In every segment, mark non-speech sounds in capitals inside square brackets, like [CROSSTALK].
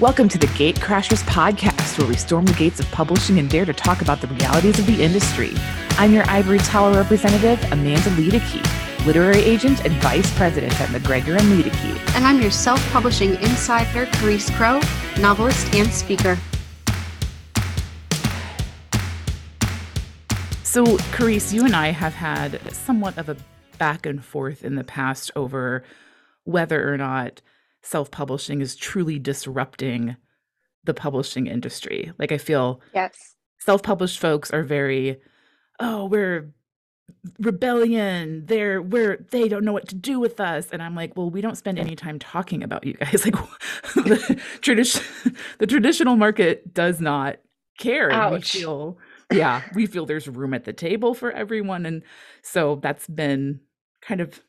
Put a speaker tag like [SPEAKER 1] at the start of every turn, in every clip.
[SPEAKER 1] Welcome to the Gatecrashers podcast, where we storm the gates of publishing and dare to talk about the realities of the industry. I'm your Ivory Tower representative, Amanda Luedeke, literary agent and vice president at MacGregor and Luedeke.
[SPEAKER 2] And I'm your self publishing insider, Charis Crowe, novelist and speaker.
[SPEAKER 1] So, Charis, you and I have had somewhat of a back and forth in the past over whether or not self publishing is truly disrupting the publishing industry. Like, I feel
[SPEAKER 2] yes,
[SPEAKER 1] self published folks are very, oh, we're rebellion. They're we're they don't know what to do with us. And i'm like well we don't spend any time talking about you guys. [LAUGHS] Like the tradition the traditional market does not care
[SPEAKER 2] Ouch.
[SPEAKER 1] we feel yeah we feel there's room at the table for everyone. And so that's been kind of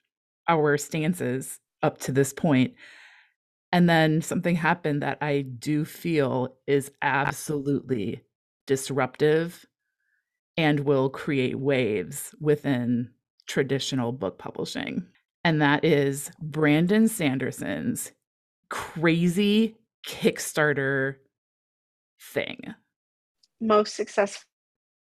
[SPEAKER 1] our stances up to this point and then something happened that I do feel is absolutely disruptive and will create waves within traditional book publishing. And that is Brandon Sanderson's crazy Kickstarter thing.
[SPEAKER 2] Most successful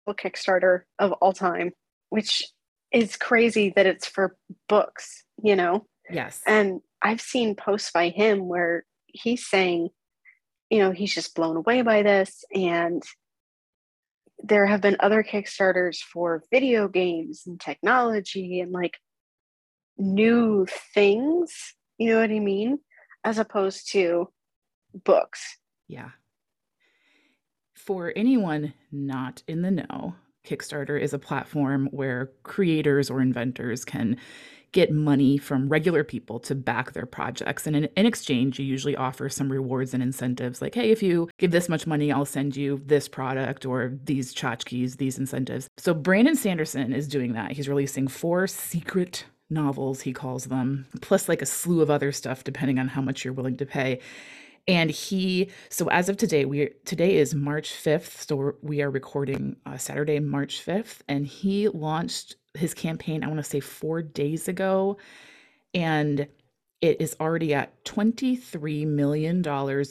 [SPEAKER 2] Kickstarter of all time, which is crazy that it's for books, you know?
[SPEAKER 1] Yes.
[SPEAKER 2] And I've seen posts by him where he's saying, you know, he's just blown away by this. And there have been other Kickstarters for video games and technology and like new things, you know what I mean? As opposed to books.
[SPEAKER 1] Yeah. For anyone not in the know, Kickstarter is a platform where creators or inventors can get money from regular people to back their projects. And in, in, exchange, you usually offer some rewards and incentives like, hey, if you give this much money, I'll send you this product or these tchotchkes, these incentives. So Brandon Sanderson is doing that. He's releasing four secret novels, he calls them, plus like a slew of other stuff, depending on how much you're willing to pay and he so as of today we today is march 5th so we are recording uh, saturday march 5th and he launched his campaign, I want to say four days ago, and it is already at $23 million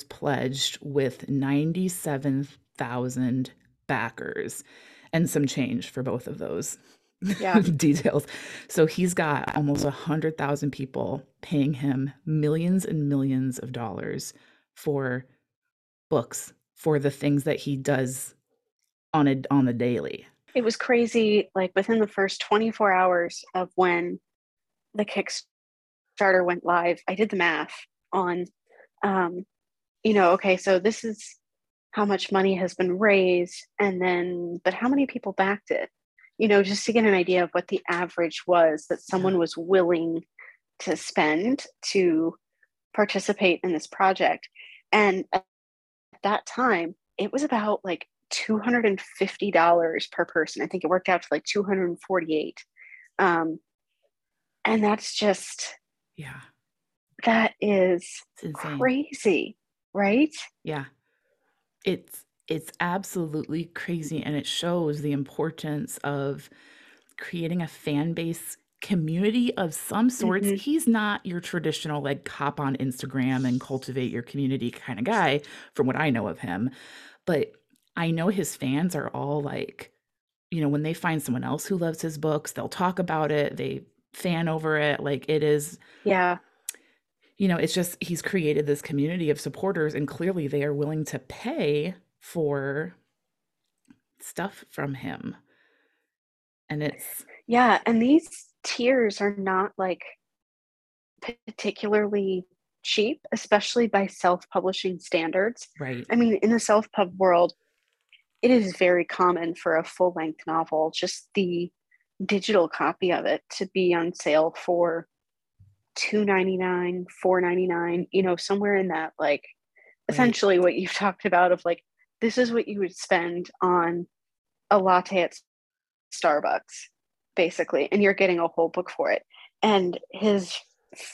[SPEAKER 1] pledged with 97,000 backers and some change for both of those yeah. [LAUGHS] details. So he's got almost 100,000 people paying him millions and millions of dollars for books, for the things that he does on a on the daily.
[SPEAKER 2] It was crazy, like within the first 24 hours of when the Kickstarter went live, I did the math on, um, you know, okay, so this is how much money has been raised, and then, but how many people backed it? You know, just to get an idea of what the average was that someone was willing to spend to participate in this project. And at that time, it was about like $250 per person. I think it worked out to like 248. Um, and that's just,
[SPEAKER 1] yeah,
[SPEAKER 2] that is crazy, right?
[SPEAKER 1] Yeah. It's, it's absolutely crazy. And it shows the importance of creating a fan base community of some sorts. Mm-hmm. He's not your traditional like hop on Instagram and cultivate your community kind of guy, from what I know of him. But I know his fans are all like, you know, when they find someone else who loves his books, they'll talk about it, they fan over it. Like it is,
[SPEAKER 2] yeah.
[SPEAKER 1] You know, it's just he's created this community of supporters, and clearly they are willing to pay for stuff from him. And it's,
[SPEAKER 2] yeah. And these tiers are not like particularly cheap, especially by self publishing standards.
[SPEAKER 1] Right.
[SPEAKER 2] I mean, in the self pub world, it is very common for a full length novel, just the digital copy of it to be on sale for two ninety nine, four ninety nine, you know, somewhere in that like essentially what you've talked about of like this is what you would spend on a latte at Starbucks, basically, and you're getting a whole book for it. And his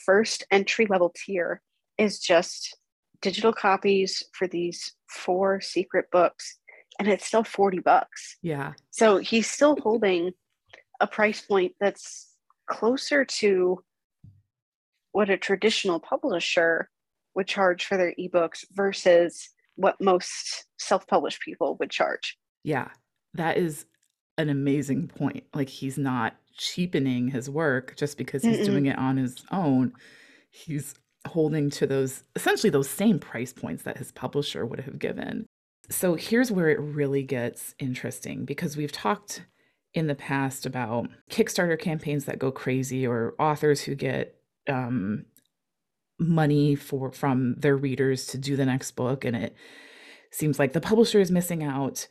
[SPEAKER 2] first entry level tier is just digital copies for these four secret books and it's still 40 bucks.
[SPEAKER 1] Yeah.
[SPEAKER 2] So he's still holding a price point that's closer to what a traditional publisher would charge for their ebooks versus what most self-published people would charge.
[SPEAKER 1] Yeah. That is an amazing point. Like he's not cheapening his work just because he's
[SPEAKER 2] Mm-mm.
[SPEAKER 1] doing it on his own. He's holding to those essentially those same price points that his publisher would have given. So here's where it really gets interesting because we've talked in the past about Kickstarter campaigns that go crazy or authors who get um, money for from their readers to do the next book and it seems like the publisher is missing out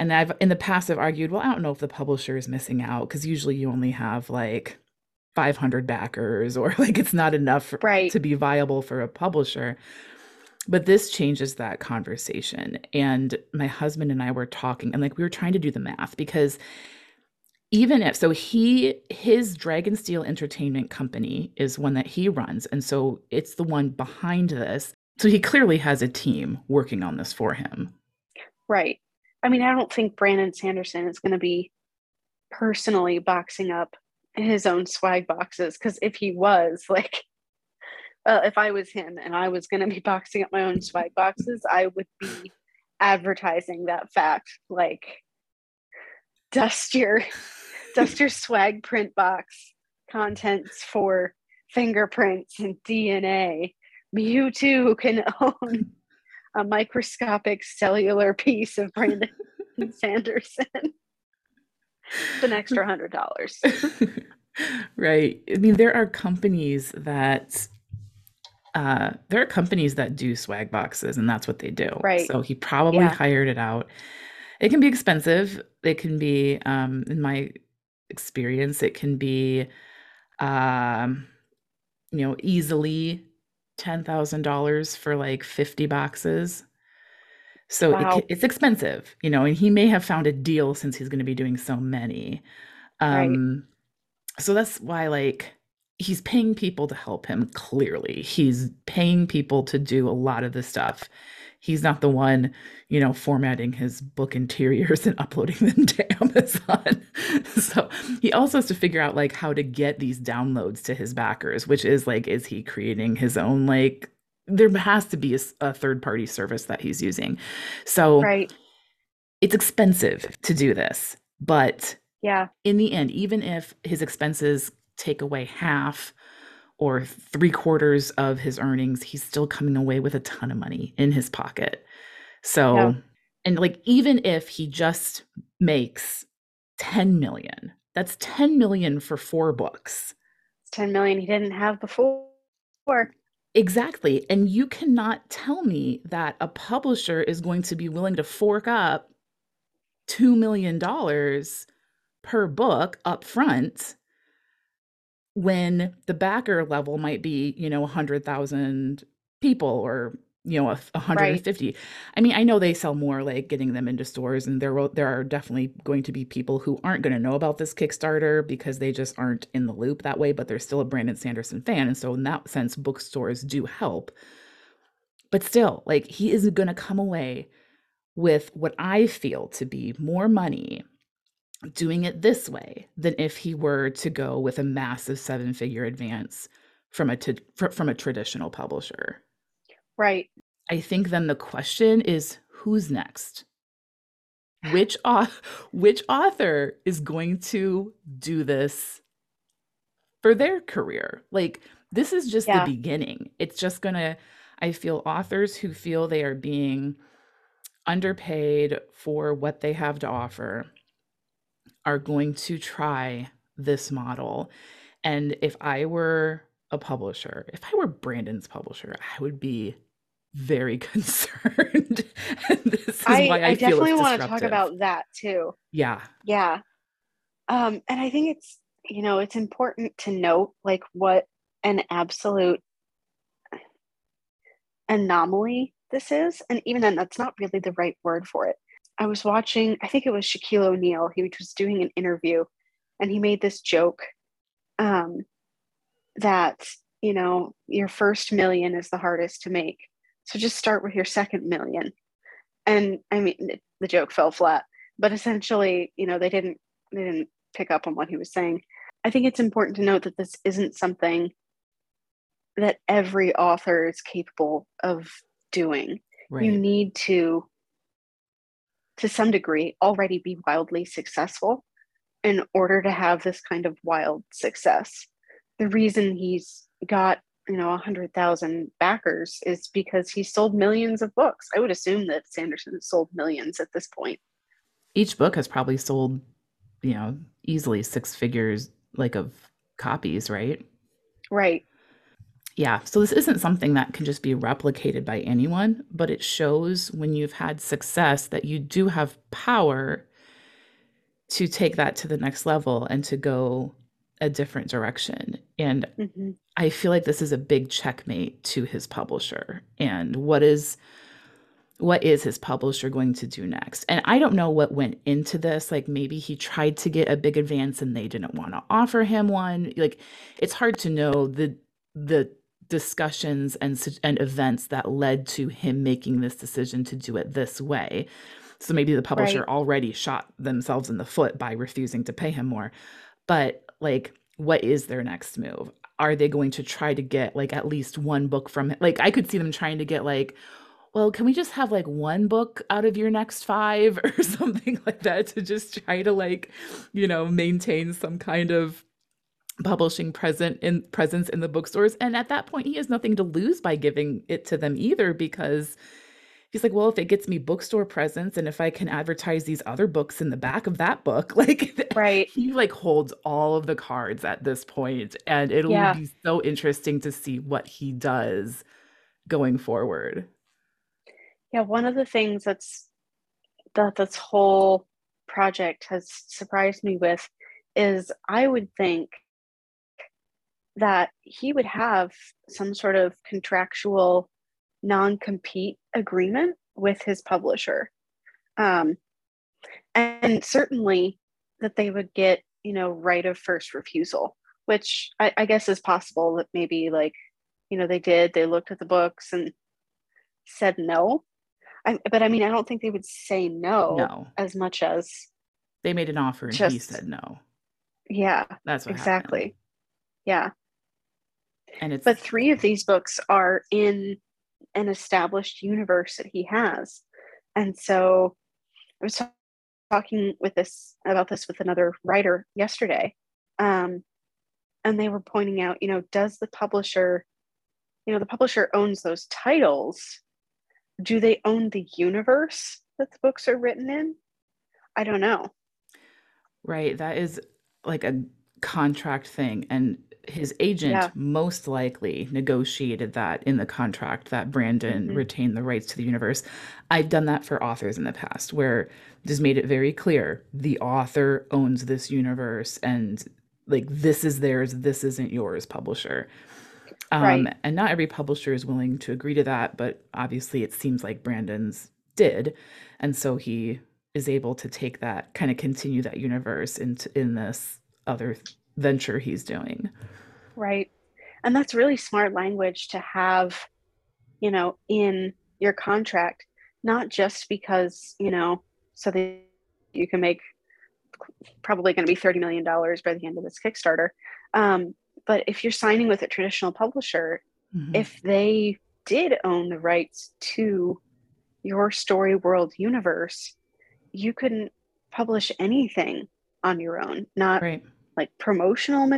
[SPEAKER 1] and i've in the past i've argued well i don't know if the publisher is missing out because usually you only have like 500 backers [LAUGHS] or like it's not enough
[SPEAKER 2] Right.
[SPEAKER 1] to be viable for a publisher but this changes that conversation. And my husband and i were talking and like we were trying to do the math because even if so he his dragonsteel entertainment company is one that he runs and so it's the one behind this. So he clearly has a team working on this for him.
[SPEAKER 2] Right. I mean, I don't think Brandon Sanderson is going to be personally boxing up his own swag boxes because if he was, like, well, if I was him and I was going to be [LAUGHS] boxing up my own swag boxes, I would be advertising that fact. Like, dust your [LAUGHS] dust your swag print box contents for fingerprints and DNA. You too can [LAUGHS] own a microscopic cellular piece of Brandon Sanderson. It's an extra hundred dollars.
[SPEAKER 1] right i mean there are companies that uh there are companies that do swag boxes and that's what they do
[SPEAKER 2] Right.
[SPEAKER 1] so he probably
[SPEAKER 2] Yeah.
[SPEAKER 1] hired it out it can be expensive it can be um in my experience it can be um you know easily $10,000 for like 50 boxes so
[SPEAKER 2] Wow.
[SPEAKER 1] ca- it's expensive you know and he may have found a deal since he's going to be doing so many
[SPEAKER 2] Right.
[SPEAKER 1] um so that's why like he's paying people to help him clearly he's paying people to do a lot of the stuff he's not the one you know formatting his book interiors [LAUGHS] and uploading them to [LAUGHS] amazon so he also has to figure out like how to get these downloads to his backers which is like is he creating his own like there has to be a third party service that he's using so
[SPEAKER 2] Right.
[SPEAKER 1] it's expensive to do this but
[SPEAKER 2] Yeah.
[SPEAKER 1] in the end, even if his expenses take away half or three quarters of his earnings, he's still coming away with a ton of money in his pocket. So,
[SPEAKER 2] Yeah.
[SPEAKER 1] and like, even if he just makes 10 million, that's 10 million for four books.
[SPEAKER 2] It's 10 million he didn't have before.
[SPEAKER 1] Exactly. And you cannot tell me that a publisher is going to be willing to fork up $2 million per book up front when the backer level might be, you know, 100,000 people or, you know, a f- 150. I mean, I know they sell more like getting them into stores and there will there are definitely going to be people who aren't going to know about this Kickstarter because they just aren't in the loop that way, but they're still a Brandon Sanderson fan and so in that sense bookstores do help. But still, like he is going to come away with what I feel to be more money doing it this way than if he were to go with a massive seven figure advance from a t- fr- from a traditional publisher.
[SPEAKER 2] Right.
[SPEAKER 1] I think then the question is who's next? Which au- [LAUGHS] which author is going to do this for their career? Like this is just
[SPEAKER 2] Yeah.
[SPEAKER 1] the beginning. It's just going to I feel authors who feel they are being underpaid for what they have to offer are going to try this model. And if I were a publisher, if I were Brandon's publisher, I would be very [LAUGHS] concerned. this is
[SPEAKER 2] I,
[SPEAKER 1] why I,
[SPEAKER 2] I definitely want to talk about that too.
[SPEAKER 1] Yeah.
[SPEAKER 2] Yeah. Um, and I think it's, you know, it's important to note like what an absolute anomaly this is. And even then, that's not really the right word for it. I was watching, I think it was Shaquille O'Neal. He was doing an interview and he made this joke um, that, you know, your first million is the hardest to make. So just start with your second million. And I mean, the joke fell flat, but essentially, you know, they didn't they didn't pick up on what he was saying. I think it's important to note that this isn't something that every author is capable of doing. Right. You need to to some degree already be wildly successful in order to have this kind of wild success. The reason he's got, you know, 100,000 backers is because he sold millions of books. I would assume that Sanderson has sold millions at this point.
[SPEAKER 1] Each book has probably sold, you know, easily six figures like of copies, right?
[SPEAKER 2] Right.
[SPEAKER 1] Yeah. So this isn't something that can just be replicated by anyone, but it shows when you've had success that you do have power to take that to the next level and to go a different direction. And mm-hmm. I feel like this is a big checkmate to his publisher. And what is what is his publisher going to do next? And I don't know what went into this. Like maybe he tried to get a big advance and they didn't want to offer him one. Like it's hard to know the the discussions and and events that led to him making this decision to do it this way. So maybe the publisher right. already shot themselves in the foot by refusing to pay him more. But like what is their next move? Are they going to try to get like at least one book from it? Like I could see them trying to get like well, can we just have like one book out of your next five [LAUGHS] or something like that to just try to like, you know, maintain some kind of publishing present in presence in the bookstores. And at that point he has nothing to lose by giving it to them either because he's like well if it gets me bookstore presence and if i can advertise these other books in the back of that book [LAUGHS] like
[SPEAKER 2] right.
[SPEAKER 1] he like holds all of the cards at this point. And it'll yeah. be so interesting to see what he does going forward.
[SPEAKER 2] Yeah one of the things that's that this whole project has surprised me with is i would think that he would have some sort of contractual non compete agreement with his publisher. Um, and certainly that they would get, you know, right of first refusal, which I, I guess is possible that maybe like, you know, they did, they looked at the books and said no. I, but I mean, I don't think they would say no,
[SPEAKER 1] no.
[SPEAKER 2] as much as
[SPEAKER 1] they made an offer and just, he said no.
[SPEAKER 2] Yeah,
[SPEAKER 1] that's
[SPEAKER 2] exactly.
[SPEAKER 1] Happened.
[SPEAKER 2] Yeah,
[SPEAKER 1] and it's
[SPEAKER 2] but three of these books are in an established universe that he has. And so i was talking with this about this with another writer yesterday um, and they were pointing out you know does the publisher you know the publisher owns those titles. Do they own the universe that the books are written in? I don't know.
[SPEAKER 1] Right. That is like a contract thing. And his agent yeah. most likely negotiated that in the contract that Brandon retained the rights to the universe. I've done that for authors in the past where just made it very clear the author owns this universe and like this is theirs, this isn't yours, publisher. Um, right. And not every publisher is willing to agree to that, but obviously it seems like Brandon's did. And so he is able to take that, kind of continue that universe into in this other venture he's doing.
[SPEAKER 2] Right. And that's really smart language to have, you know, in your contract, not just because, you know, so that you can make probably going to be $30 million by the end of this Kickstarter. Um, but if you're signing with a traditional publisher, mm-hmm. if they did own the rights to your story world universe, you couldn't publish anything on your own, not right like promotional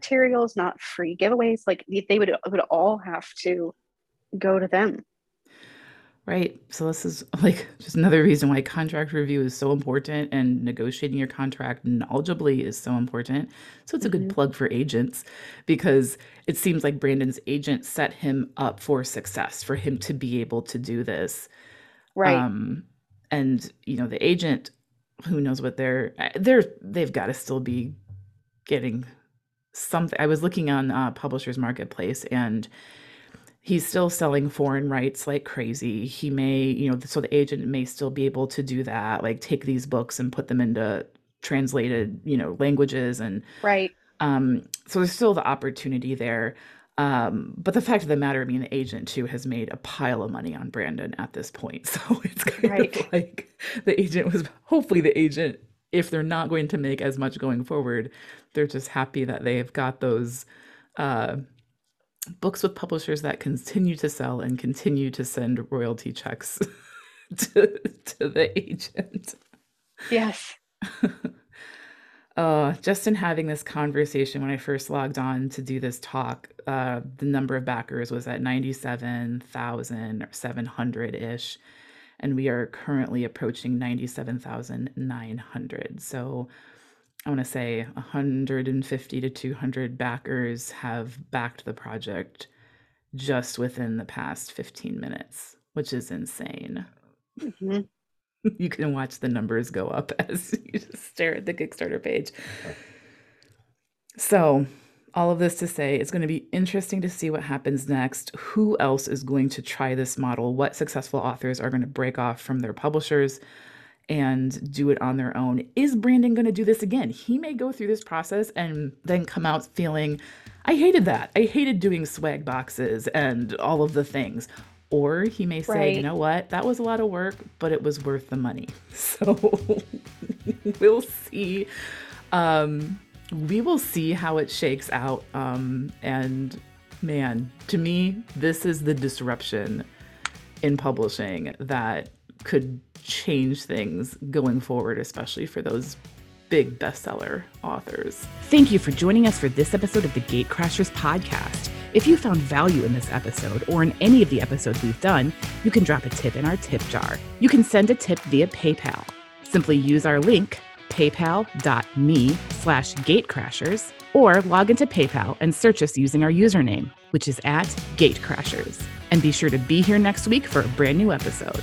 [SPEAKER 2] materials, not free giveaways. Like they would would all have to go to them.
[SPEAKER 1] Right. So this is [LAUGHS] like just another reason why contract review is so important and negotiating your contract knowledgeably is so important. So it's a mm-hmm. good plug for agents because it seems like Brandon's agent set him up for success for him to be able to do this.
[SPEAKER 2] Right. Um,
[SPEAKER 1] and you know, the agent who knows what they're they're they've got to still be getting something. I was looking on uh, Publishers Marketplace and he's still selling foreign rights like crazy. He may, you know, so the agent may still be able to do that, like take these books and put them into translated, you know, languages and
[SPEAKER 2] right.
[SPEAKER 1] Um, so there's still the opportunity there. Um, but the fact of the matter, I mean, the agent too has made a pile of money on Brandon at this point. [LAUGHS] So it's kind right. of like the agent was hopefully the agent if they're not going to make as much going forward, they're just happy that they've got those uh, books with publishers that continue to sell and continue to send royalty checks [LAUGHS] to, to the agent.
[SPEAKER 2] Yes. [LAUGHS]
[SPEAKER 1] uh, just in having this conversation when I first logged on to do this talk, uh, the number of backers was at 97,000 or 700 ish. And we are currently approaching 97,900. So I want to say 150 to 200 backers have backed the project just within the past 15 minutes, which is insane.
[SPEAKER 2] Mm-hmm. [LAUGHS]
[SPEAKER 1] you can watch the numbers go up [LAUGHS] as you just stare at the Kickstarter page. So, all of this to say, it's going to be interesting to see what happens next. Who else is going to try this model? What successful authors are going to break off from their publishers and do it on their own? Is Brandon going to do this again? He may go through this process and then come out feeling, I hated that. I hated doing swag boxes and all of the things. Or he may say, right. you know what, that was a lot of work, but it was worth the money. [LAUGHS] So [LAUGHS] we'll see. Um, we will see how it shakes out. Um, and man, to me, this is the disruption in publishing that could change things going forward, especially for those big bestseller authors.
[SPEAKER 3] Thank you for joining us for this episode of the Gatecrashers podcast. If you found value in this episode or in any of the episodes we've done, you can drop a tip in our tip jar. You can send a tip via PayPal. Simply use our link, paypal.me slash gatecrashers, or log into PayPal and search us using our username, which is at gatecrashers. And be sure to be here next week for a brand new episode.